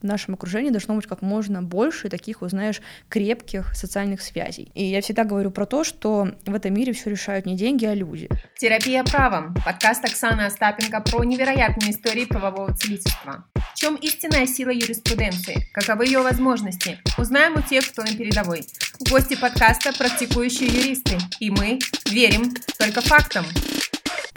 в нашем окружении должно быть как можно больше таких, вот, знаешь, крепких социальных связей. И я всегда говорю про то, что в этом мире все решают не деньги, а люди. Терапия правом. Подкаст Оксаны Остапенко про невероятные истории правового целительства. В чем истинная сила юриспруденции? Каковы ее возможности? Узнаем у тех, кто на передовой. Гости подкаста – практикующие юристы. И мы верим только фактам.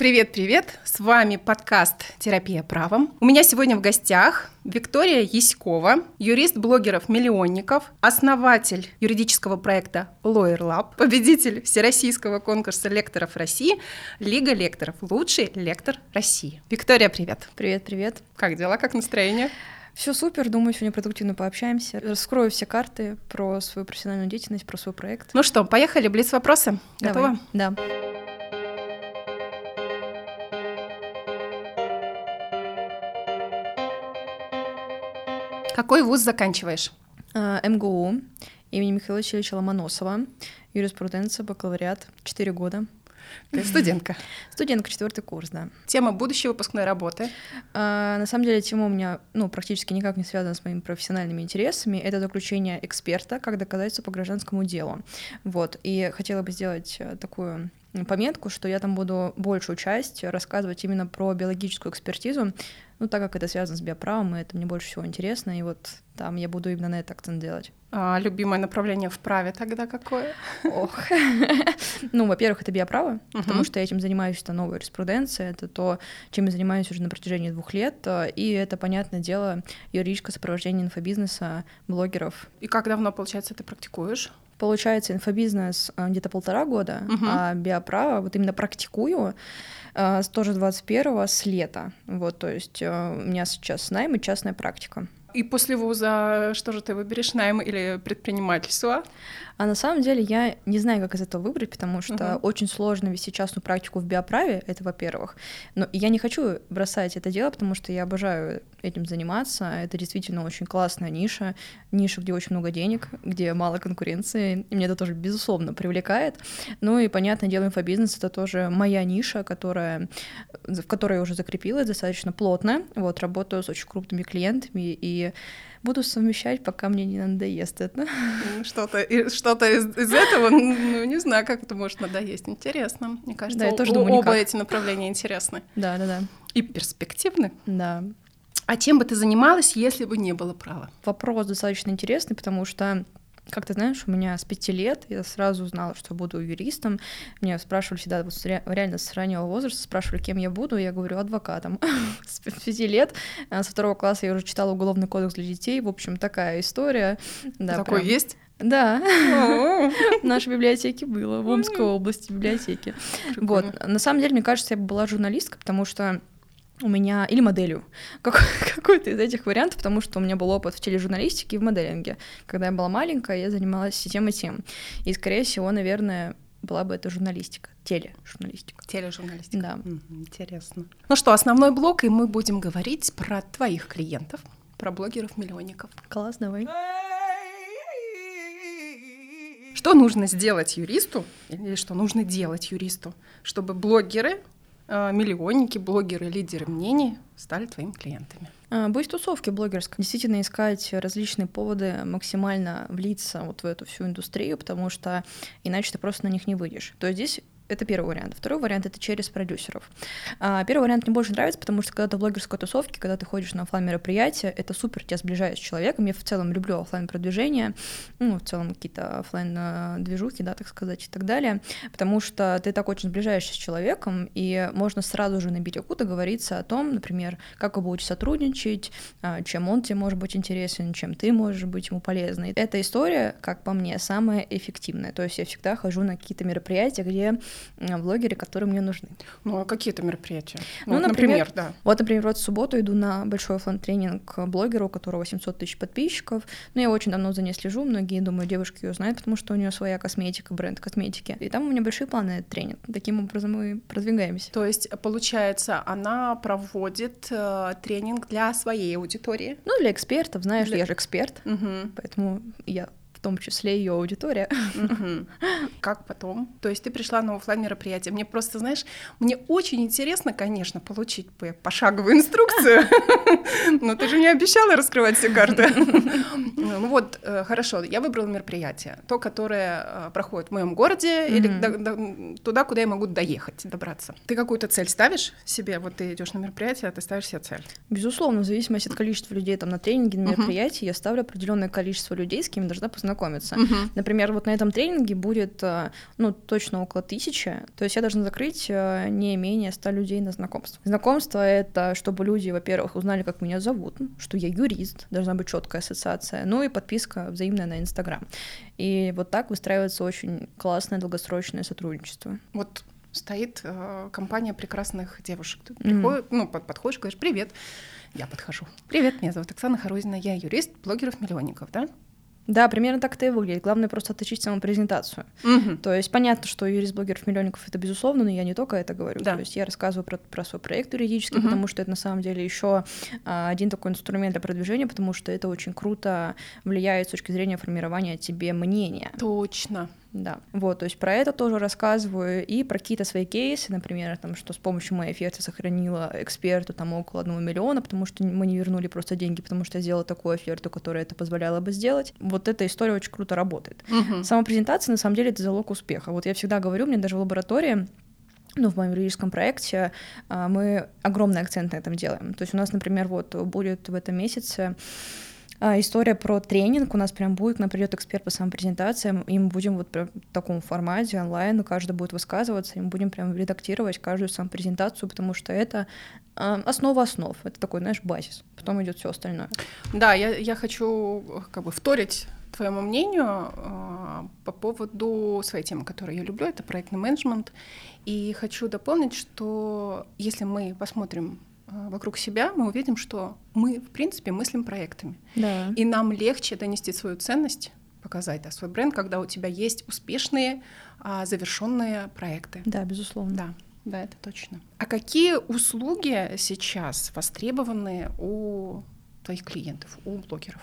Привет-привет! С вами подкаст «Терапия правом». У меня сегодня в гостях Виктория Яськова, юрист блогеров-миллионников, основатель юридического проекта Lawyer Lab, победитель Всероссийского конкурса лекторов России, Лига лекторов, лучший лектор России. Виктория, привет! Привет-привет! Как дела, как настроение? Все супер, думаю, сегодня продуктивно пообщаемся. Раскрою все карты про свою профессиональную деятельность, про свой проект. Ну что, поехали, блиц-вопросы. Готова? Да. Какой вуз заканчиваешь? А, МГУ имени Михаила Васильевича Ломоносова, юриспруденция, бакалавриат, 4 года. Ты студентка. Студентка, четвертый курс, да. Тема будущей выпускной работы. А, на самом деле тема у меня ну, практически никак не связана с моими профессиональными интересами. Это заключение эксперта как доказательство по гражданскому делу. Вот. И хотела бы сделать э, такую пометку, что я там буду большую часть рассказывать именно про биологическую экспертизу, ну, так как это связано с биоправом, и это мне больше всего интересно, и вот там я буду именно на это акцент делать. А любимое направление в праве тогда какое? Ох. Ну, во-первых, это биоправо, потому что я этим занимаюсь, это новая юриспруденция, это то, чем я занимаюсь уже на протяжении двух лет, и это, понятное дело, юридическое сопровождение инфобизнеса, блогеров. И как давно, получается, ты практикуешь? Получается, инфобизнес э, где-то полтора года, uh-huh. а биоправо вот именно практикую э, тоже 21-го с лета. Вот, то есть э, у меня сейчас найм и частная практика. И после вуза что же ты выберешь, найм или предпринимательство? А на самом деле я не знаю, как из этого выбрать, потому что uh-huh. очень сложно вести частную практику в биоправе, это во-первых. Но я не хочу бросать это дело, потому что я обожаю этим заниматься. Это действительно очень классная ниша, ниша, где очень много денег, где мало конкуренции, и мне это тоже, безусловно, привлекает. Ну и, понятное дело, инфобизнес — это тоже моя ниша, которая, в которой я уже закрепилась достаточно плотно. Вот, работаю с очень крупными клиентами, и буду совмещать, пока мне не надоест это. Что-то, что-то из, из этого, ну, не знаю, как это может надоесть. Интересно. Мне кажется, да, я тоже думаю, оба никак. эти направления интересны. Да, да, да. И перспективны. Да. А чем бы ты занималась, если бы не было права? Вопрос достаточно интересный, потому что как ты знаешь, у меня с пяти лет я сразу знала, что буду юристом. Меня спрашивали всегда, вот реально с раннего возраста спрашивали, кем я буду, я говорю, адвокатом. с пяти лет, а со второго класса я уже читала уголовный кодекс для детей, в общем, такая история. Да, Такой прям... есть? Да, в нашей библиотеке было, в Омской области библиотеки. Вот, на самом деле, мне кажется, я бы была журналисткой, потому что у меня, или моделью, как, какой-то из этих вариантов, потому что у меня был опыт в тележурналистике и в моделинге. Когда я была маленькая, я занималась и тем, и тем. И, скорее всего, наверное, была бы это журналистика, тележурналистика. Тележурналистика. Да. Интересно. Ну что, основной блок, и мы будем говорить про твоих клиентов, про блогеров-миллионников. Класс, давай. Что нужно сделать юристу, или что нужно делать юристу, чтобы блогеры миллионники, блогеры, лидеры мнений стали твоими клиентами? А, быть тусовки блогерской, действительно искать различные поводы максимально влиться вот в эту всю индустрию, потому что иначе ты просто на них не выйдешь. То есть здесь это первый вариант. Второй вариант — это через продюсеров. А, первый вариант мне больше нравится, потому что когда ты в блогерской тусовке, когда ты ходишь на офлайн мероприятия, это супер тебя сближает с человеком. Я в целом люблю офлайн продвижение, ну, в целом какие-то офлайн движухи, да, так сказать, и так далее, потому что ты так очень сближаешься с человеком, и можно сразу же на битюку договориться о том, например, как вы будете сотрудничать, а, чем он тебе может быть интересен, чем ты можешь быть ему полезной. Эта история, как по мне, самая эффективная. То есть я всегда хожу на какие-то мероприятия, где блогеры, которые мне нужны. Ну, а какие это мероприятия? Ну, вот, например, например, да. Вот, например, вот в субботу иду на большой офлайн-тренинг блогера, у которого 700 тысяч подписчиков. Ну, я очень давно за ней слежу, многие, думаю, девушки ее знают, потому что у нее своя косметика, бренд косметики. И там у меня большие планы на этот тренинг. Таким образом мы продвигаемся. То есть, получается, она проводит э, тренинг для своей аудитории? Ну, для экспертов, знаешь, для... я же эксперт, угу. поэтому я том числе ее аудитория. Как потом? То есть ты пришла на офлайн мероприятие. Мне просто, знаешь, мне очень интересно, конечно, получить пошаговую инструкцию, но ты же не обещала раскрывать все карты. Ну вот, э, хорошо, я выбрала мероприятие, то, которое э, проходит в моем городе или туда, куда я могу доехать, добраться. Ты какую-то цель ставишь себе? Вот ты идешь на мероприятие, а ты ставишь себе цель? Безусловно, в зависимости от количества людей там на тренинге, на мероприятии, я ставлю определенное количество людей, с кем должна познакомиться. Например, вот на этом тренинге будет, э, ну, точно около тысячи, то есть я должна закрыть не менее 100 людей на знакомство. Знакомство — это чтобы люди, во-первых, узнали, как меня зовут, что я юрист, должна быть четкая ассоциация, ну и подписка взаимная на Инстаграм. И вот так выстраивается очень классное долгосрочное сотрудничество. Вот стоит э, компания прекрасных девушек. Ты приходишь, mm-hmm. ну, под, подходишь, говоришь, привет, я подхожу. Привет, меня зовут Оксана Харузина, я юрист блогеров-миллионников, да? Да, примерно так это и выглядит. Главное просто отточить саму презентацию. Угу. То есть понятно, что юрист блогеров миллионников это безусловно, но я не только это говорю. Да. То есть я рассказываю про, про свой проект юридический, угу. потому что это на самом деле еще а, один такой инструмент для продвижения, потому что это очень круто влияет с точки зрения формирования тебе мнения. Точно. Да, вот, то есть про это тоже рассказываю, и про какие-то свои кейсы, например, там, что с помощью моей оферты сохранила эксперту там около одного миллиона, потому что мы не вернули просто деньги, потому что я сделала такую оферту, которая это позволяла бы сделать. Вот эта история очень круто работает. Угу. Сама презентация, на самом деле, это залог успеха. Вот я всегда говорю, мне даже в лаборатории ну, в моем юридическом проекте а, мы огромный акцент на этом делаем. То есть у нас, например, вот будет в этом месяце история про тренинг. У нас прям будет, к нам придет эксперт по самопрезентациям, и мы будем вот прям в таком формате онлайн, каждый будет высказываться, и мы будем прям редактировать каждую самопрезентацию, потому что это а, основа основ, это такой, знаешь, базис. Потом идет все остальное. Да, я, я хочу как бы вторить твоему мнению э, по поводу своей темы, которую я люблю, это проектный менеджмент. И хочу дополнить, что если мы посмотрим а, вокруг себя, мы увидим, что мы, в принципе, мыслим проектами. Да. И нам легче донести свою ценность, показать да, свой бренд, когда у тебя есть успешные, а, завершенные проекты. Да, безусловно. Да. Да, это точно. А какие услуги сейчас востребованы у твоих клиентов, у блогеров?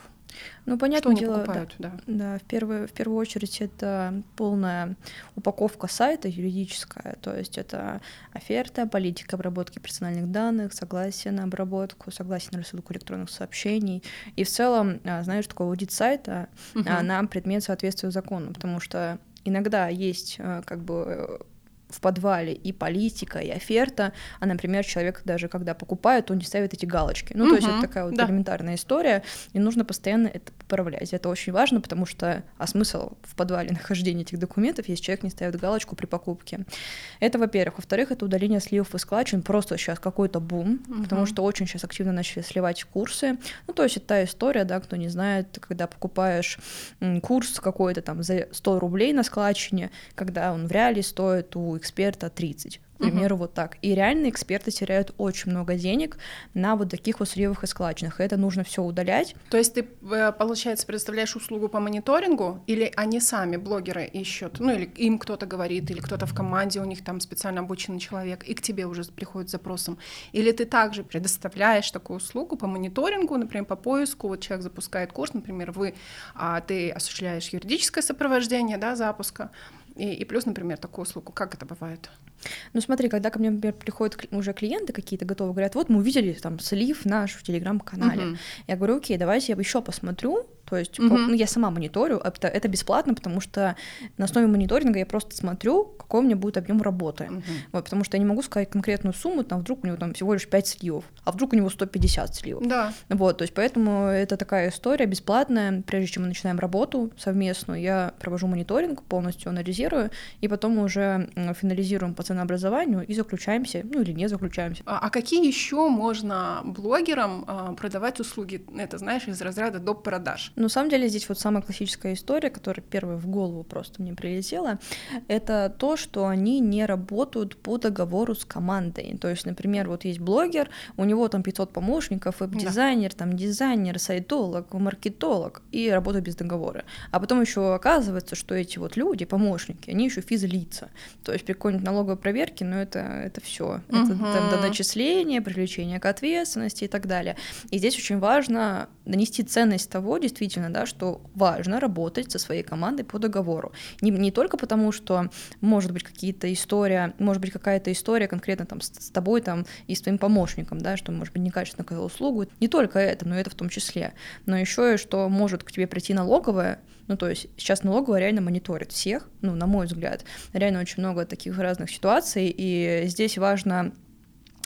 Ну, понятное что дело, покупают, да, да. да в, первую, в первую очередь это полная упаковка сайта юридическая, то есть это оферта, политика обработки персональных данных, согласие на обработку, согласие на рассылку электронных сообщений. И в целом, а, знаешь, такой аудит сайта угу. на предмет соответствия закону, потому что иногда есть а, как бы в подвале и политика, и оферта, а, например, человек даже когда покупает, он не ставит эти галочки. Ну, угу, то есть это такая вот да. элементарная история, и нужно постоянно это поправлять. Это очень важно, потому что, а смысл в подвале нахождения этих документов, если человек не ставит галочку при покупке. Это, во-первых. Во-вторых, это удаление сливов и складчин, просто сейчас какой-то бум, угу. потому что очень сейчас активно начали сливать курсы. Ну, то есть это та история, да, кто не знает, когда покупаешь курс какой-то там за 100 рублей на складчине, когда он в реале стоит у эксперта 30 к примеру, угу. вот так. И реально эксперты теряют очень много денег на вот таких вот сливах и складчинах. И это нужно все удалять. То есть ты, э, получается, предоставляешь услугу по мониторингу, или они сами, блогеры, ищут, ну или им кто-то говорит, или кто-то в команде, у них там специально обученный человек, и к тебе уже приходит с запросом. Или ты также предоставляешь такую услугу по мониторингу, например, по поиску, вот человек запускает курс, например, вы, а, ты осуществляешь юридическое сопровождение, да, запуска, и, и плюс, например, такую услугу. Как это бывает? Ну смотри, когда ко мне, например, приходят уже клиенты какие-то готовы, говорят, вот мы увидели там слив наш в телеграм-канале. Uh-huh. Я говорю, окей, давайте я еще посмотрю, то есть, угу. ну, я сама мониторю, это, это бесплатно, потому что на основе мониторинга я просто смотрю, какой у меня будет объем работы. Угу. Вот, потому что я не могу сказать конкретную сумму, там вдруг у него там всего лишь 5 сливов, а вдруг у него 150 сливов. Да. Вот, то есть поэтому это такая история бесплатная. Прежде чем мы начинаем работу совместную, я провожу мониторинг, полностью анализирую, и потом уже финализируем по ценообразованию и заключаемся, ну или не заключаемся. А, а какие еще можно блогерам а, продавать услуги? Это знаешь из разряда доп продаж. На самом деле здесь вот самая классическая история, которая первая в голову просто мне прилетела, это то, что они не работают по договору с командой. То есть, например, вот есть блогер, у него там 500 помощников, веб-дизайнер, да. там дизайнер, сайтолог, маркетолог, и работают без договора. А потом еще оказывается, что эти вот люди, помощники, они еще физлица. То есть при какой-нибудь налоговой проверке, но это, это все. Это угу. там, начисления, привлечение к ответственности и так далее. И здесь очень важно донести ценность того, действительно, действительно, да, что важно работать со своей командой по договору. Не, не только потому, что может быть какие-то история, может быть какая-то история конкретно там с, с тобой там и с твоим помощником, да, что может быть некачественно какая услугу. Не только это, но это в том числе. Но еще и что может к тебе прийти налоговая, ну, то есть сейчас налоговая реально мониторит всех, ну, на мой взгляд. Реально очень много таких разных ситуаций, и здесь важно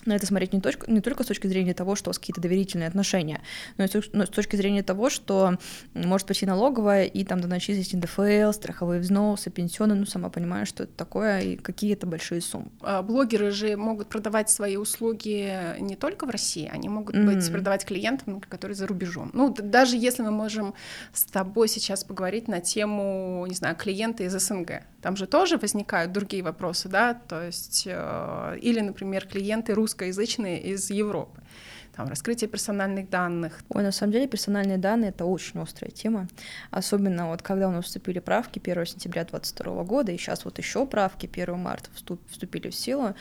на это смотреть не, точка, не только с точки зрения того, что у вас какие-то доверительные отношения, но и с, но с точки зрения того, что может пойти налоговая и там доначислить НДФЛ, страховые взносы, пенсионы, ну, сама понимаешь, что это такое и какие это большие суммы. А блогеры же могут продавать свои услуги не только в России, они могут mm-hmm. быть продавать клиентам, которые за рубежом. Ну, даже если мы можем с тобой сейчас поговорить на тему, не знаю, клиента из СНГ, там же тоже возникают другие вопросы, да, то есть, э, или, например, клиенты русские русскоязычные из Европы там, раскрытие персональных данных. Ой, на самом деле персональные данные — это очень острая тема, особенно вот когда у нас вступили правки 1 сентября 2022 года, и сейчас вот еще правки 1 марта вступили в силу,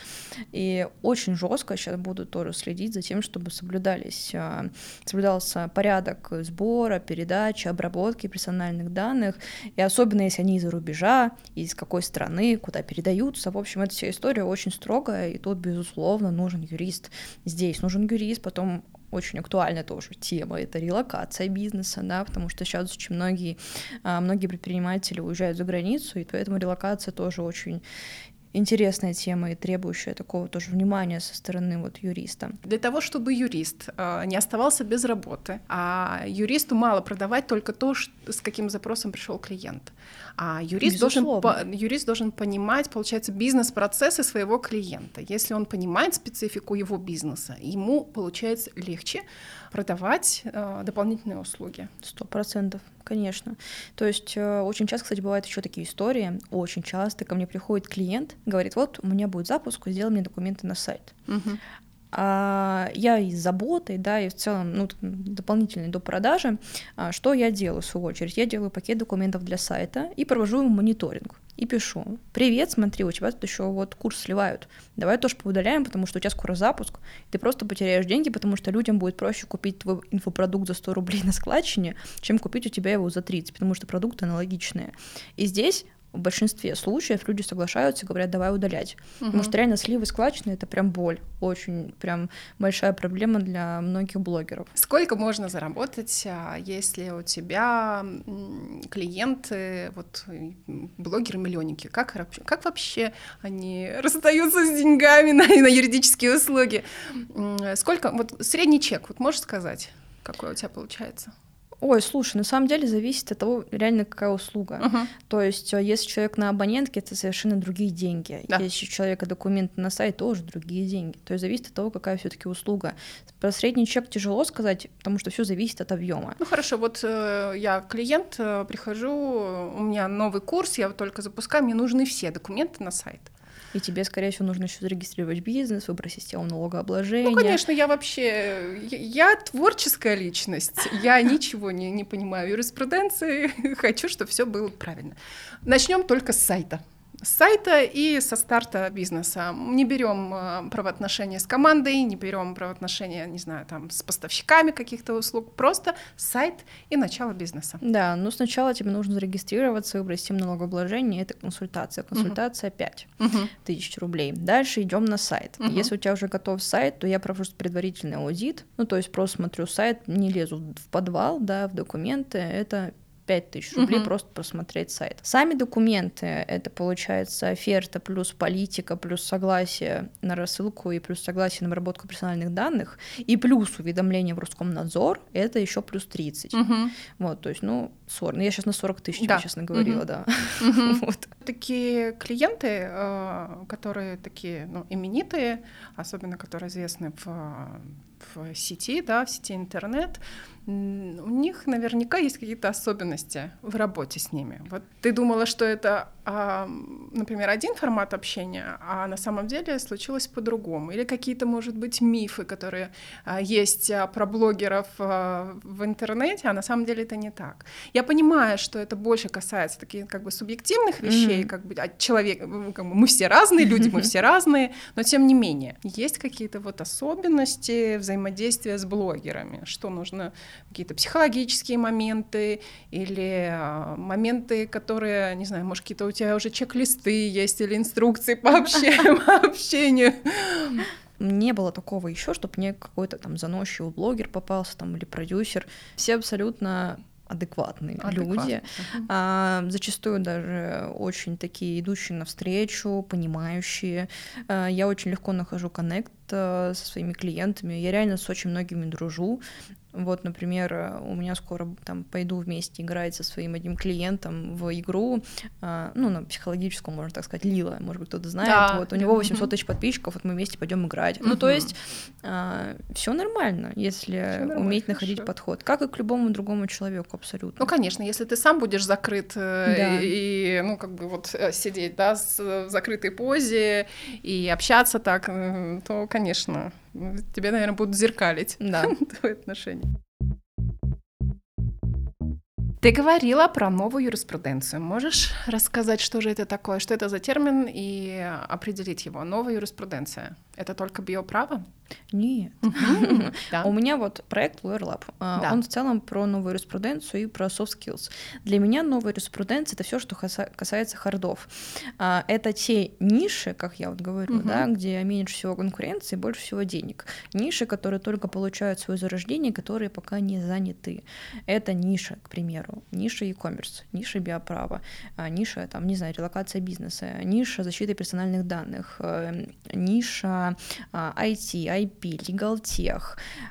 и очень жестко сейчас буду тоже следить за тем, чтобы соблюдались, а, соблюдался порядок сбора, передачи, обработки персональных данных, и особенно если они из-за рубежа, из какой страны, куда передаются, в общем, эта вся история очень строгая, и тут, безусловно, нужен юрист. Здесь нужен юрист, потом потом очень актуальная тоже тема, это релокация бизнеса, да, потому что сейчас очень многие, а, многие предприниматели уезжают за границу, и поэтому релокация тоже очень интересная тема и требующая такого тоже внимания со стороны вот юриста. Для того, чтобы юрист э, не оставался без работы, а юристу мало продавать только то, с каким запросом пришел клиент. А юрист должен, юрист должен понимать, получается, бизнес-процессы своего клиента. Если он понимает специфику его бизнеса, ему получается легче продавать э, дополнительные услуги. Сто процентов, конечно. То есть э, очень часто, кстати, бывают еще такие истории. Очень часто ко мне приходит клиент, говорит, вот у меня будет запуск, сделай мне документы на сайт. Угу. А я из заботы, да, и в целом, ну, дополнительной до продажи, а, что я делаю, в свою очередь? Я делаю пакет документов для сайта и провожу мониторинг. И пишу, привет, смотри, у тебя тут еще вот курс сливают, давай тоже поудаляем, потому что у тебя скоро запуск, ты просто потеряешь деньги, потому что людям будет проще купить твой инфопродукт за 100 рублей на складчине, чем купить у тебя его за 30, потому что продукты аналогичные. И здесь в большинстве случаев люди соглашаются и говорят, давай удалять. Угу. Потому что реально сливы складчины — это прям боль, очень прям большая проблема для многих блогеров. Сколько можно заработать, а, если у тебя клиенты, вот блогеры-миллионники, как, как вообще они расстаются с деньгами на, на юридические услуги? Сколько, вот средний чек, вот можешь сказать, какой у тебя получается? Ой, слушай, на самом деле зависит от того, реально какая услуга. Uh-huh. То есть, э, если человек на абонентке, это совершенно другие деньги. Да. Если у человека документы на сайт, тоже другие деньги. То есть зависит от того, какая все-таки услуга. Про средний чек тяжело сказать, потому что все зависит от объема. Ну хорошо, вот э, я клиент, э, прихожу, у меня новый курс, я только запускаю, мне нужны все документы на сайт. И тебе, скорее всего, нужно еще зарегистрировать бизнес, выбрать систему налогообложения. Ну, конечно, я вообще... Я, творческая личность. Я ничего не, не понимаю юриспруденции. Хочу, чтобы все было правильно. Начнем только с сайта с сайта и со старта бизнеса. Не берем э, правоотношения с командой, не берем правоотношения, не знаю, там, с поставщиками каких-то услуг, просто сайт и начало бизнеса. Да, ну сначала тебе нужно зарегистрироваться, выбрать систему налогообложения, это консультация. Консультация uh 5 uh тысяч рублей. Дальше идем на сайт. uh Если у тебя уже готов сайт, то я провожу предварительный аудит, ну то есть просто смотрю сайт, не лезу в подвал, да, в документы, это 5000 рублей угу. просто просмотреть сайт. Сами документы — это, получается, оферта плюс политика, плюс согласие на рассылку и плюс согласие на обработку персональных данных, и плюс уведомление в Роскомнадзор — это еще плюс 30. Угу. Вот, то есть, ну, 40. Ну, я сейчас на 40 тысяч, да. честно говорила, угу. да. Угу. вот. Такие клиенты, э, которые такие, ну, именитые, особенно которые известны в в сети, да, в сети интернет, у них наверняка есть какие-то особенности в работе с ними. Вот ты думала, что это, например, один формат общения, а на самом деле случилось по-другому. Или какие-то, может быть, мифы, которые а, есть про блогеров а, в интернете, а на самом деле это не так. Я понимаю, что это больше касается таких как бы субъективных вещей, mm-hmm. как бы от человека, как бы, мы все разные люди, мы все разные, но тем не менее есть какие-то вот особенности взаимодействия с блогерами, что нужно какие-то психологические моменты или а, моменты, которые, не знаю, может, какие-то у тебя уже чек-листы есть или инструкции по общению? Не было такого еще, чтобы мне какой-то там заносчивый блогер попался там или продюсер. Все абсолютно адекватные Адекват. люди, а, зачастую даже очень такие идущие навстречу, понимающие. А, я очень легко нахожу коннект со своими клиентами. Я реально с очень многими дружу. Вот, например, у меня скоро там пойду вместе играть со своим одним клиентом в игру, а, ну, на психологическую, можно так сказать, Лила, может быть, кто-то знает. Да. Вот, у него 800 тысяч подписчиков, вот мы вместе пойдем играть. Ну, то есть все нормально, если всё нормально, уметь хорошо. находить подход, как и к любому другому человеку абсолютно. Ну, конечно, если ты сам будешь закрыт э, да. и, и, ну, как бы вот э, сидеть, да, в закрытой позе и общаться так, э, то, конечно, тебе, наверное, будут зеркалить да. твои отношения. Ты говорила про новую юриспруденцию. Можешь рассказать, что же это такое, что это за термин и определить его? Новая юриспруденция — это только биоправо? Нет. У меня вот проект Lawyer Lab. А, он в целом про новую юриспруденцию и про soft skills. Для меня новая юриспруденция — это все, что касается хардов. А, это те ниши, как я вот говорю, да, где меньше всего конкуренции, больше всего денег. Ниши, которые только получают свое зарождение, которые пока не заняты. Это ниша, к примеру. Ниша e-commerce, ниша биоправа, а, ниша, там, не знаю, релокация бизнеса, ниша защиты персональных данных, э, ниша IT, IP, LegalTech,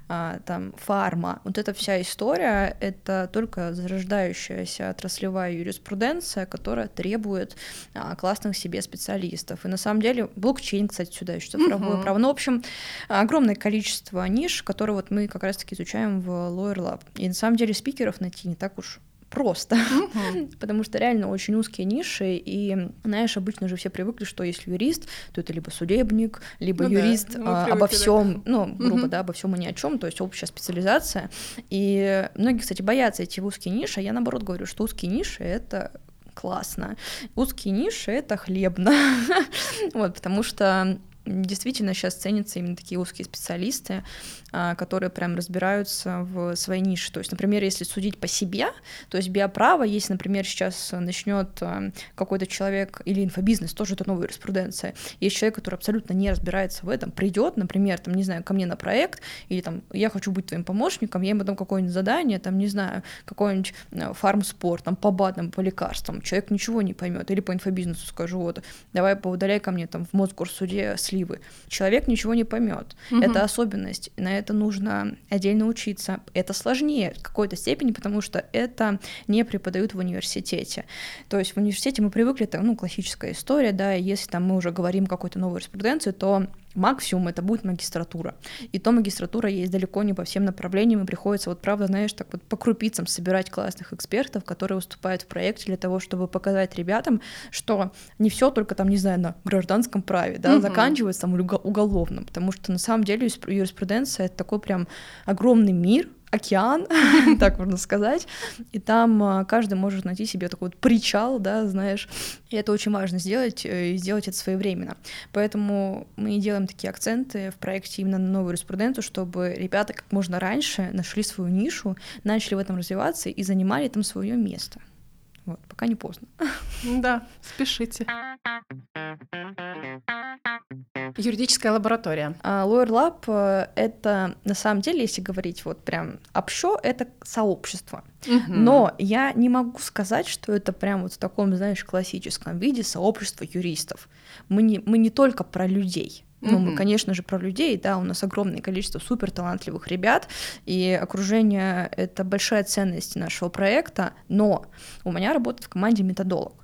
а, там, фарма, вот эта вся история, это только зарождающаяся отраслевая юриспруденция, которая требует а, классных себе специалистов. И на самом деле блокчейн, кстати, сюда еще цифровое uh-huh. право. Ну, в общем, огромное количество ниш, которые вот мы как раз-таки изучаем в Lawyer Lab. И на самом деле спикеров найти не так уж просто, mm-hmm. потому что реально очень узкие ниши, и, знаешь, обычно же все привыкли, что если юрист, то это либо судебник, либо ну, юрист да, а, обо всем, ну, грубо, mm-hmm. да, обо всем и ни о чем, то есть общая специализация. И многие, кстати, боятся идти в узкие ниши, а я наоборот говорю, что узкие ниши — это классно. Узкие ниши — это хлебно. вот, потому что действительно сейчас ценятся именно такие узкие специалисты, которые прям разбираются в своей нише. То есть, например, если судить по себе, то есть биоправо, если, например, сейчас начнет а, какой-то человек или инфобизнес, тоже это новая юриспруденция, есть человек, который абсолютно не разбирается в этом, придет, например, там, не знаю, ко мне на проект, или там, я хочу быть твоим помощником, я ему дам какое-нибудь задание, там, не знаю, какой-нибудь а, фармспорт, там, по БАДам, по лекарствам, человек ничего не поймет, или по инфобизнесу скажу, вот, давай поудаляй ко мне там в Мосгорсуде сливы. Человек ничего не поймет. Угу. Это особенность. На это нужно отдельно учиться. Это сложнее в какой-то степени, потому что это не преподают в университете. То есть в университете мы привыкли, это ну, классическая история, да, если там мы уже говорим какой-то новой юриспруденции, то максимум это будет магистратура. И то магистратура есть далеко не по всем направлениям, и приходится вот правда, знаешь, так вот по крупицам собирать классных экспертов, которые выступают в проекте для того, чтобы показать ребятам, что не все только там, не знаю, на гражданском праве, да, угу. заканчивается там уголовным, потому что на самом деле юриспруденция — это такой прям огромный мир, океан, так можно сказать, и там а, каждый может найти себе такой вот причал, да, знаешь, и это очень важно сделать, э, и сделать это своевременно. Поэтому мы делаем такие акценты в проекте именно на новую юриспруденцию, чтобы ребята как можно раньше нашли свою нишу, начали в этом развиваться и занимали там свое место. Вот, пока не поздно. Да, спешите. Юридическая лаборатория. Uh, Lawyer Lab э, — это, на самом деле, если говорить вот прям общо, это сообщество. Uh-huh. Но я не могу сказать, что это прям вот в таком, знаешь, классическом виде сообщество юристов. Мы не, мы не только про людей. Ну, mm-hmm. мы, конечно же, про людей, да, у нас огромное количество супер талантливых ребят, и окружение — это большая ценность нашего проекта, но у меня работает в команде методолог,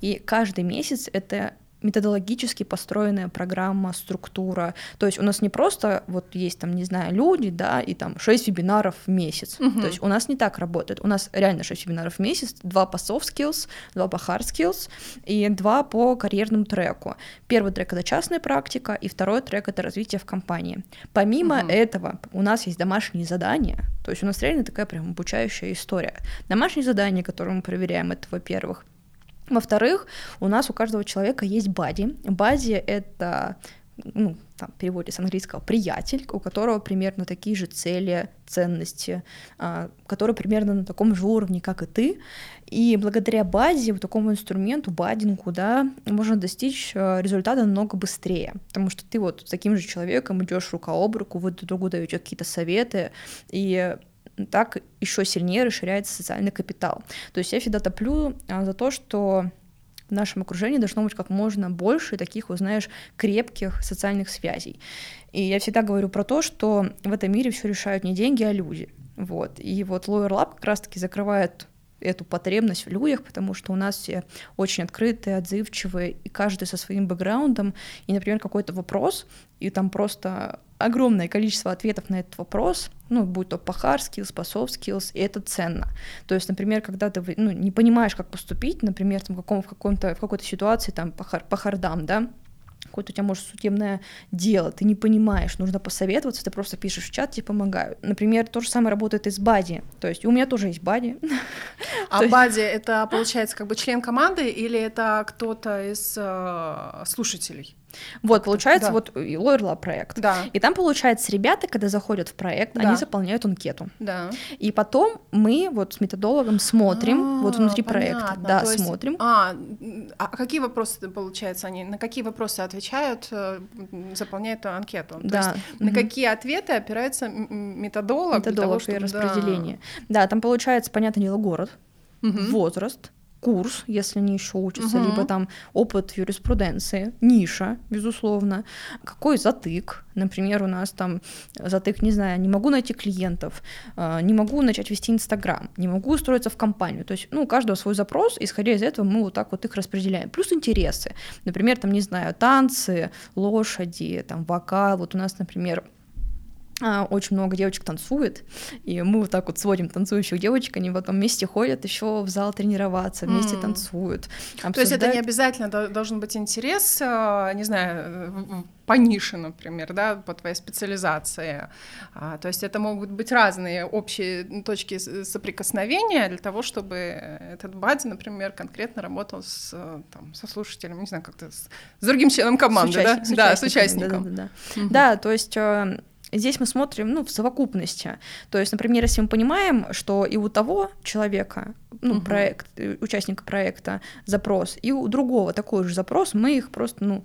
и каждый месяц это методологически построенная программа, структура. То есть у нас не просто вот есть там, не знаю, люди, да, и там 6 вебинаров в месяц. Угу. То есть у нас не так работает. У нас реально 6 вебинаров в месяц, два по soft skills, два по hard skills и два по карьерному треку. Первый трек — это частная практика, и второй трек — это развитие в компании. Помимо угу. этого у нас есть домашние задания, то есть у нас реально такая прям обучающая история. Домашние задания, которые мы проверяем, это, во-первых, во-вторых, у нас у каждого человека есть бади. Бади — это ну, там, переводе с английского, приятель, у которого примерно такие же цели, ценности, а, который примерно на таком же уровне, как и ты. И благодаря базе, вот такому инструменту, бадингу, да, можно достичь а, результата намного быстрее, потому что ты вот с таким же человеком идешь рука об руку, вы друг другу даете какие-то советы, и так еще сильнее расширяется социальный капитал. То есть я всегда топлю а, за то, что в нашем окружении должно быть как можно больше таких, вот знаешь, крепких социальных связей. И я всегда говорю про то, что в этом мире все решают не деньги, а люди. Вот. И вот Lawyer Lab как раз-таки закрывает эту потребность в людях, потому что у нас все очень открытые, отзывчивые, и каждый со своим бэкграундом, и, например, какой-то вопрос, и там просто огромное количество ответов на этот вопрос, ну, будь то hard skills, по soft skills, и это ценно. То есть, например, когда ты ну, не понимаешь, как поступить, например, там, в, каком, в, каком-то, в какой-то ситуации там, по, хар, по хардам, да, какое-то у тебя, может, судебное дело, ты не понимаешь, нужно посоветоваться, ты просто пишешь в чат, тебе помогают. Например, то же самое работает и с Бади, то есть у меня тоже есть Бади. А Бади — это, получается, как бы член команды или это кто-то из э, слушателей? Вот, получается, да. вот Lab проект. Да. И там, получается, ребята, когда заходят в проект, да. они заполняют анкету. Да. И потом мы вот с методологом смотрим, а, вот внутри понятно. проекта, да, То смотрим. Есть, а, а какие вопросы, получается, они, на какие вопросы отвечают, э, заполняют анкету? Да. То есть угу. на какие ответы опирается методолог? Методолог того, чтобы, и распределение. Да. да, там получается, понятное дело, город, угу. возраст, курс, если они еще учатся, угу. либо там опыт юриспруденции, ниша, безусловно, какой затык, например, у нас там затык, не знаю, не могу найти клиентов, а, не могу начать вести Инстаграм, не могу устроиться в компанию, то есть, ну, у каждого свой запрос, исходя из этого мы вот так вот их распределяем, плюс интересы, например, там, не знаю, танцы, лошади, там, вокал, вот у нас, например, очень много девочек танцует, и мы вот так вот сводим танцующих девочек, они потом вместе ходят еще в зал тренироваться, вместе mm. танцуют. Обсуждают. То есть это не обязательно должен быть интерес, а, не знаю, по нише, например, да, по твоей специализации. А, то есть это могут быть разные общие точки соприкосновения для того, чтобы этот бади, например, конкретно работал с, там, со слушателем, не знаю, как-то с, с другим членом команды, с да? С да, с участником. Да, да, да. Угу. да, то есть э, Здесь мы смотрим ну, в совокупности. То есть, например, если мы понимаем, что и у того человека, ну, угу. проект, э, участника проекта запрос, и у другого такой же запрос, мы их просто, ну,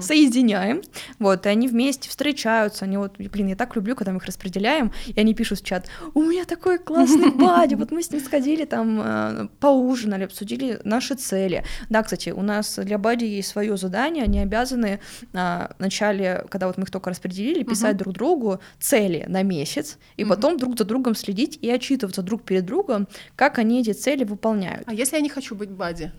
соединяем, вот, и они вместе встречаются, они вот, блин, я так люблю, когда мы их распределяем, и они пишут в чат, у меня такой классный бади, вот мы с ним сходили там, э, поужинали, обсудили наши цели. Да, кстати, у нас для бади есть свое задание, они обязаны а, в начале, когда вот мы их только распределили, писать друг другу цели на месяц, и потом друг за другом следить и отчитываться друг перед другом, как они эти цели выполняют. А если я не хочу быть бади?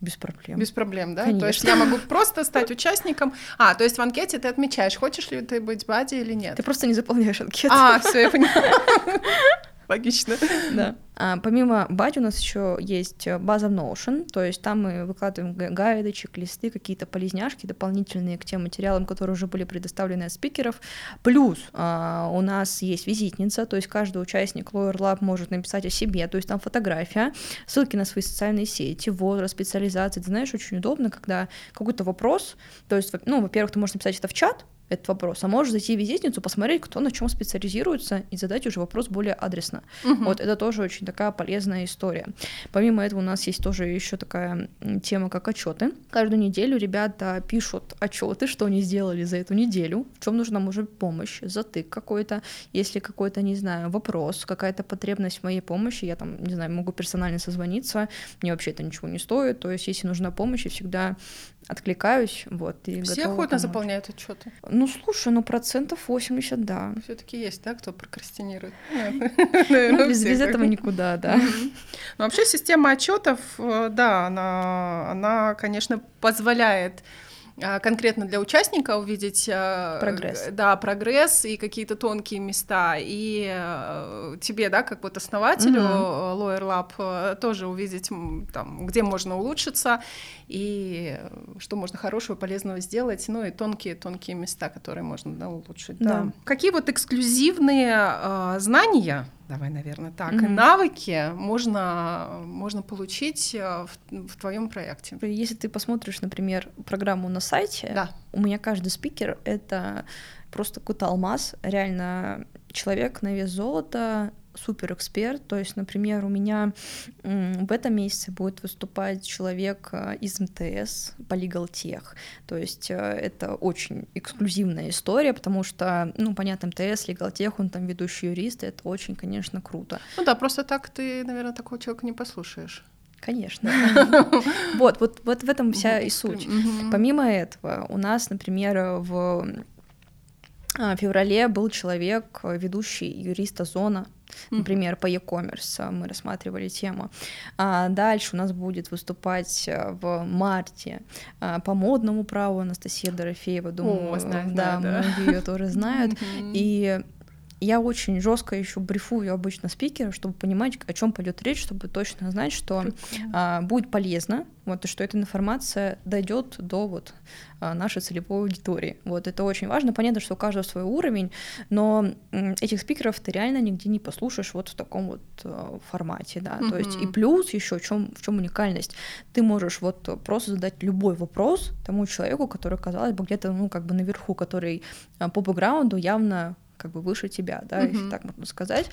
Без проблем. Без проблем, да? Конечно. То есть я могу просто стать участником. А, то есть в анкете ты отмечаешь, хочешь ли ты быть бади или нет. Ты просто не заполняешь анкету. А, все, я поняла. Логично. Да. А, помимо бади у нас еще есть база Notion, то есть там мы выкладываем гайды, чек-листы, какие-то полезняшки дополнительные к тем материалам, которые уже были предоставлены от спикеров. Плюс а, у нас есть визитница, то есть каждый участник Lawyer Lab может написать о себе, то есть там фотография, ссылки на свои социальные сети, возраст, специализация. Ты знаешь, очень удобно, когда какой-то вопрос, то есть, ну, во-первых, ты можешь написать это в чат, этот вопрос, а можешь зайти в визитницу, посмотреть, кто на чем специализируется, и задать уже вопрос более адресно. Угу. Вот это тоже очень такая полезная история. Помимо этого у нас есть тоже еще такая тема, как отчеты. Каждую неделю ребята пишут отчеты, что они сделали за эту неделю, в чем нужна может помощь, затык какой-то, если какой-то, не знаю, вопрос, какая-то потребность в моей помощи, я там, не знаю, могу персонально созвониться, мне вообще это ничего не стоит, то есть если нужна помощь, я всегда откликаюсь, вот, и Все охотно помочь. заполняют отчеты. Ну, слушай, ну процентов 80, да. все таки есть, да, кто прокрастинирует? Ну, без этого никуда, да. Ну, вообще система отчетов, э, да, она, конечно, позволяет а, конкретно для участника увидеть а, прогресс, да, прогресс и какие-то тонкие места, и э, тебе, да, как вот основателю mm-hmm. Lawyer Lab э, тоже увидеть, там, где можно улучшиться и что можно хорошего, полезного сделать, ну и тонкие тонкие места, которые можно да, улучшить. Да. Да. Какие вот эксклюзивные э, знания давай, наверное, так, Мгм. навыки можно, можно получить э, в, в твоем проекте. Если ты посмотришь, например, программу на сайте, Да. у меня каждый спикер — это просто какой-то алмаз, реально человек на вес золота, супер эксперт. То есть, например, у меня в этом месяце будет выступать человек э, из МТС по Legal Tech. То есть э, это очень эксклюзивная история, потому что, ну, понятно, МТС, Legal Tech, он там ведущий юрист, это очень, конечно, круто. Ну да, просто так ты, наверное, такого человека не послушаешь. Конечно. Вот, вот, вот в этом вся и суть. Помимо этого, у нас, например, в а, феврале был человек, ведущий юрист Озона, Мгм. Например, по e-commerce мы рассматривали тему. А дальше у нас будет выступать а, в марте а, по модному праву Анастасия Дорофеева, думаю, знаю, да, знаю, да. многие ее тоже знают. И я очень жестко еще брифую обычно спикера, чтобы понимать, о чем пойдет речь, чтобы точно знать, что а, будет полезно, вот, и что эта информация дойдет до вот а, нашей целевой аудитории. Вот, это очень важно. Понятно, что у каждого свой уровень, но этих спикеров ты реально нигде не послушаешь вот в таком вот а, формате, да. То есть и плюс еще в чем в чем уникальность? Ты можешь вот просто задать любой вопрос тому человеку, который, казалось бы, где-то, ну, как бы наверху, который а, по бэкграунду явно как бы выше тебя, да, если Мгм. так можно сказать.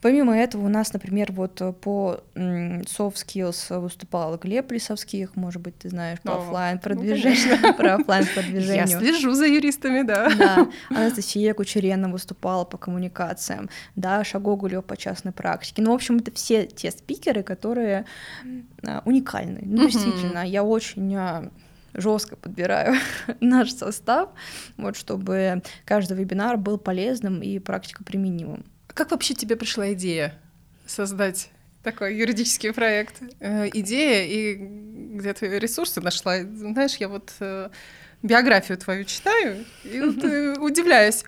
Помимо этого у нас, например, вот э, по soft skills выступал Глеб Лисовских, может быть, ты знаешь, по О, оффлайн ну, продвижению, про оффлайн Я продвижению. слежу за юристами, да. Да, Анастасия Кучерена выступала по коммуникациям, Даша Гогулева по частной практике. Ну, в общем, это все те спикеры, которые а, уникальны. Ну, действительно, я очень а, жестко подбираю наш состав, вот, чтобы каждый вебинар был полезным и практика применимым. Как вообще тебе пришла идея создать такой юридический проект? Э, идея и где ты ресурсы нашла? Знаешь, я вот э, биографию твою читаю и вот, э, удивляюсь.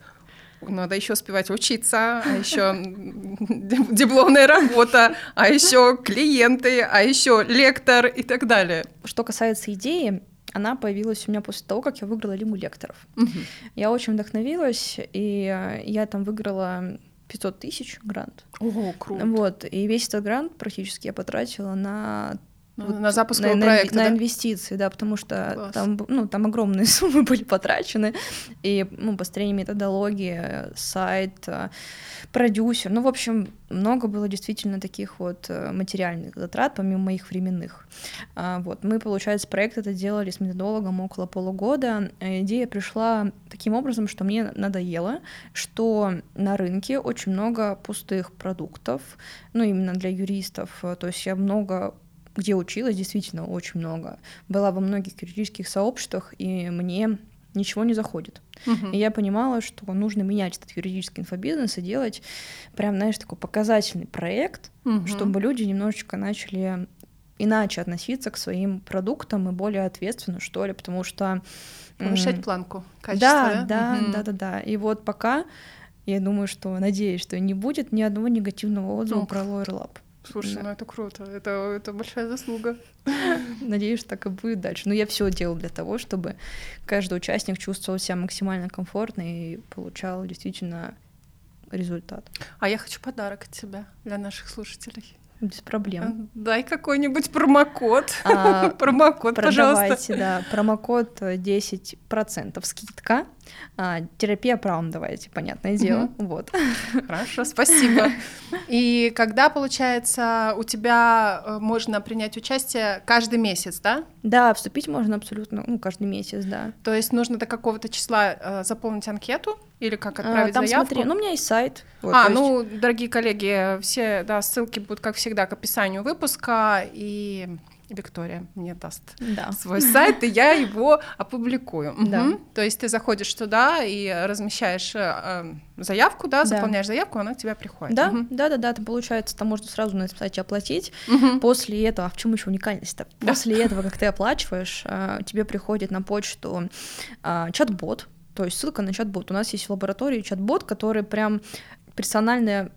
Надо еще успевать учиться, а еще дипломная работа, а еще клиенты, а еще лектор и так далее. Что касается идеи, она появилась у меня после того, как я выиграла Лигу лекторов. Я очень вдохновилась, и я там выиграла 500 тысяч грант. Ого, круто. Вот, и весь этот грант практически я потратила на На, на запуск на, проекта, на да? инвестиции, да, потому что Класс. там, ну, там огромные суммы были потрачены, и ну, построение методологии, сайт, э, продюсер, ну, в общем, много было действительно таких вот э, материальных затрат, помимо моих временных. А, Вот, мы, получается, проект это делали с методологом около полугода. Э, Идея пришла таким образом, что мне надоело, что на рынке очень много пустых продуктов, ну, именно для юристов, то есть я много где училась, действительно очень много. Была во многих юридических сообществах, и мне ничего не заходит. Мгм. И я понимала, что нужно менять этот юридический инфобизнес и делать прям, знаешь, такой показательный проект, Мгм. чтобы люди немножечко начали иначе относиться к своим продуктам и более ответственно, что ли, потому что... Повышать планку качества, да, да, Мгм. да, да, да. И вот пока я думаю, что надеюсь, что не будет ни одного негативного отзыва Ну, про Lawyer Lab. Слушай, Да. ну это круто, это, это большая заслуга. Надеюсь, так и будет дальше. Но я все делаю для того, чтобы каждый участник чувствовал себя максимально комфортно и получал действительно результат. А я хочу подарок от тебя для наших слушателей. Без проблем. Дай какой-нибудь промокод. А, Промокод, пожалуйста. Да, промокод э, 10% скидка. А, терапия правом давайте, понятное дело. Вот. Хорошо, спасибо. И когда, получается, у тебя э, можно принять участие каждый месяц, да? Да, вступить можно абсолютно, ну, каждый месяц, да. То есть нужно до какого-то числа э, заполнить анкету или как А, отправить Там заявку? смотри, ну, у меня есть сайт. вот, а, есть- ну, дорогие коллеги, все да, ссылки будут, как всегда, к описанию выпуска, и Виктория мне даст Да. свой сайт, и я его опубликую. Да. То есть ты заходишь туда и размещаешь э, э, заявку, да, Да. заполняешь заявку, она к тебе приходит. Да, да, да, да, там получается, там можно сразу на этом сайте оплатить. После этого, а в чем еще уникальность-то? Да. После этого, как ты оплачиваешь, а, тебе приходит на почту а, чат-бот, то есть ссылка на чат-бот. У нас есть в лаборатории чат-бот, который прям персонально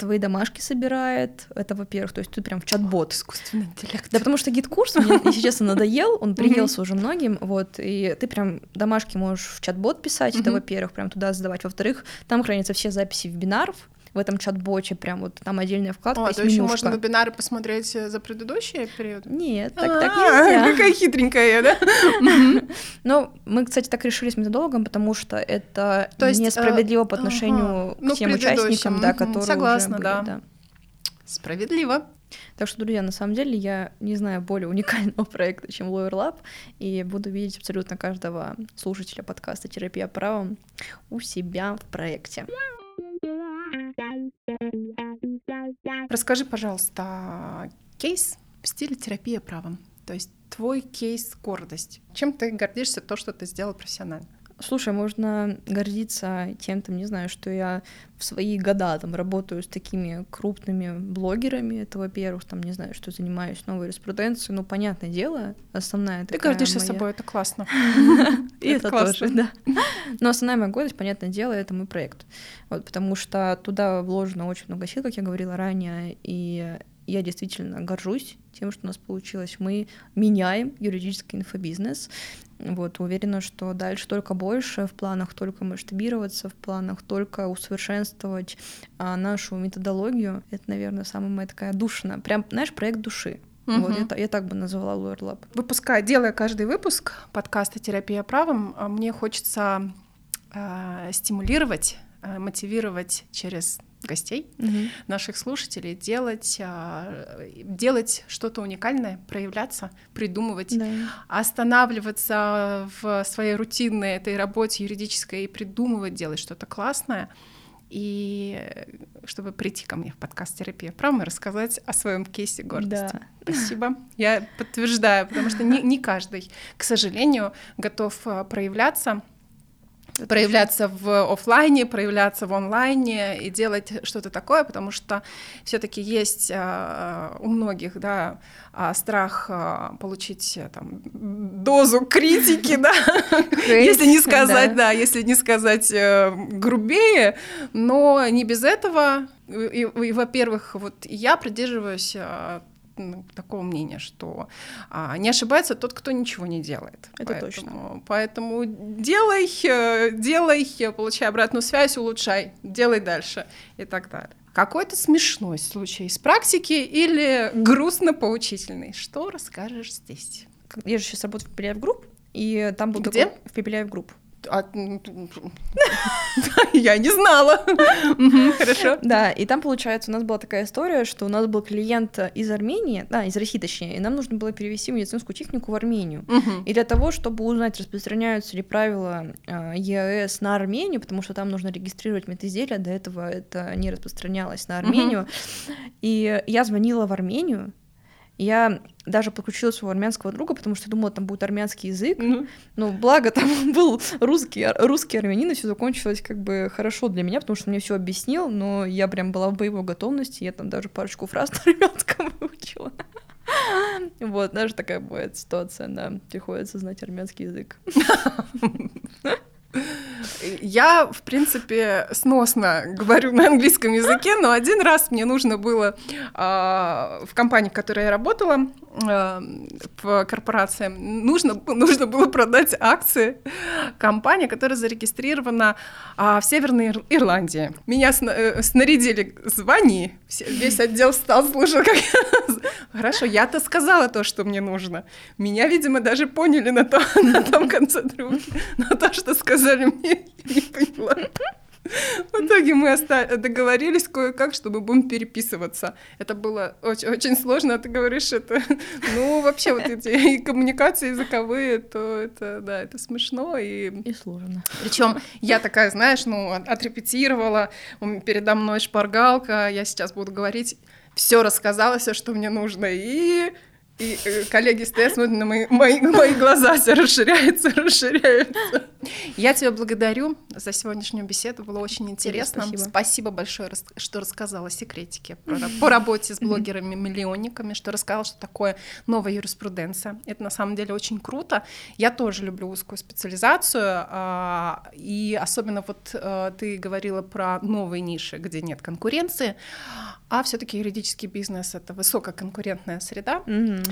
твои домашки собирает, это во-первых, то есть ты прям в чат-бот. Искусственный интеллект. Да, потому что GetCourse мне, если честно, надоел, он приелся уже многим, вот, и ты прям домашки можешь в чат-бот писать, это, во-первых, прям туда задавать, во-вторых, там хранятся все записи вебинаров, в этом чат-боте прям вот там отдельная вкладка, есть то еще можно вебинары посмотреть э, за предыдущие периоды? Нет, так, так А, нельзя. Какая хитренькая, да? Но мы, кстати, так решили с методологом, потому что это несправедливо э, по отношению. Ну, к тем участникам, да, которые согласна, да. Справедливо. Так что, друзья, на самом деле я не знаю более уникального проекта, чем Lawyer Lab, и буду видеть абсолютно каждого слушателя подкаста «Терапия правом» у себя в проекте. Расскажи, пожалуйста, кейс в стиле терапия правом. То есть твой кейс гордость. Чем ты гордишься то, что ты сделал профессионально? Слушай, можно гордиться тем, там, не знаю, что я в свои года там работаю с такими крупными блогерами, это во-первых, там, не знаю, что занимаюсь новой юриспруденцией, ну, понятное дело, основная Ты гордишься моя- собой, это классно. И Это тоже, да. Но основная моя гордость, понятное дело, это мой проект. Вот, потому что туда вложено очень много сил, как я говорила ранее, и я действительно горжусь тем, что у нас получилось. Мы меняем юридический инфобизнес. Вот, уверена, что дальше только больше, в планах только масштабироваться, в планах только усовершенствовать а, нашу методологию. Это, наверное, самая моя такая душина. Прям, знаешь, проект души. Вот, Мгм. я, я так бы назвала Lawyer Lab. Выпуская, делая каждый выпуск подкаста «Терапия правом», а, мне хочется а, стимулировать, а, мотивировать через гостей наших слушателей делать, а, делать что-то уникальное, проявляться, придумывать, Да. останавливаться в своей рутинной этой работе юридической и придумывать, делать что-то классное. И чтобы прийти ко мне в подкаст «Терапия правом» и рассказать о своем кейсе гордости. Да. Спасибо. Я подтверждаю, потому что не, не каждый, к сожалению, готов а, проявляться проявляться в оффлайне, проявляться в онлайне и делать что-то такое, потому что все-таки есть а, у многих, да, а, страх а, получить там дозу критики, да, если не сказать, да, если не сказать э, грубее, но не без этого. И, и, во-первых, вот я придерживаюсь такого мнения, что а, не ошибается тот, кто ничего не делает. Это поэтому, точно. Поэтому делай, э, делай, э, получай обратную связь, улучшай, делай дальше и так далее. Какой-то смешной случай из практики или грустно-поучительный? Что расскажешь здесь? Я же сейчас работаю в Пепеляев Групп, и там был Где? такой в Пепеляев Групп. А, м, Я не знала. Хорошо. Да, и там, получается, у нас была такая история, что у нас был клиент из Армении, да, из России точнее, и нам нужно было перевести медицинскую технику в Армению. И для того, чтобы узнать, распространяются ли правила э, ЕАЭС на Армению, потому что там нужно регистрировать медизделия, до этого это не распространялось на Армению. И я звонила в Армению, я даже подключила своего армянского друга, потому что думала, там будет армянский язык. Ну, Ну, благо там был русский, ар- русский армянин, и все закончилось как бы хорошо для меня, потому что мне все объяснил, но я прям была в боевой готовности, я там даже парочку фраз на армянском выучила. Вот, даже такая бывает ситуация, да, приходится знать армянский язык. Я, в принципе, сносно говорю на английском языке, но один раз мне нужно было а, в компании, в которой я работала, а, в корпорации, нужно, нужно было продать акции компании, которая зарегистрирована а, в Северной Ир- Ирландии. Меня сна- э, снарядили «звони», весь отдел встал, слушал, как я... Хорошо, я-то сказала то, что мне нужно. Меня, видимо, даже поняли на, то- на том конце трубки, но то, что сказали мне, не поняла. В итоге мы договорились кое-как, чтобы будем переписываться. Это было очень, очень сложно, а ты говоришь это. Ну, вообще, вот эти и коммуникации языковые, то это, да, это смешно. И И сложно. причем я такая, знаешь, ну, от- отрепетировала, передо мной шпаргалка, я сейчас буду говорить, все рассказала, все, что мне нужно, и, и э, коллеги стоят, смотрят на мои, мои, мои глаза, все расширяются, расширяются. Я тебя благодарю за сегодняшнюю беседу, было очень интересно. спасибо. большое, рас- что рассказала секретики про по работе с блогерами-миллионниками, что рассказала, что такое новая юриспруденция. Это на самом деле очень круто. Я тоже люблю узкую специализацию, а, и особенно вот э, ты говорила про новые ниши, где нет конкуренции, а все-таки юридический бизнес это высококонкурентная среда, Мгм.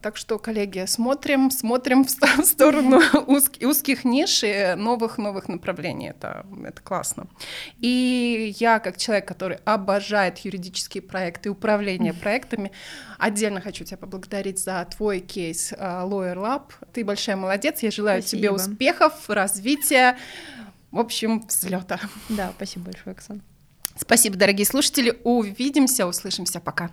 Так что, коллеги, смотрим, смотрим в сторону узких ниш и новых-новых направлений. Это, это классно. И я, как человек, который обожает юридические проекты и управление проектами, отдельно хочу тебя поблагодарить за твой кейс uh, Lawyer Lab. Ты большая молодец. Я желаю спасибо. тебе успехов, развития, в общем, взлета. Да, спасибо большое, Оксана. Спасибо, дорогие слушатели. Увидимся, услышимся. Пока.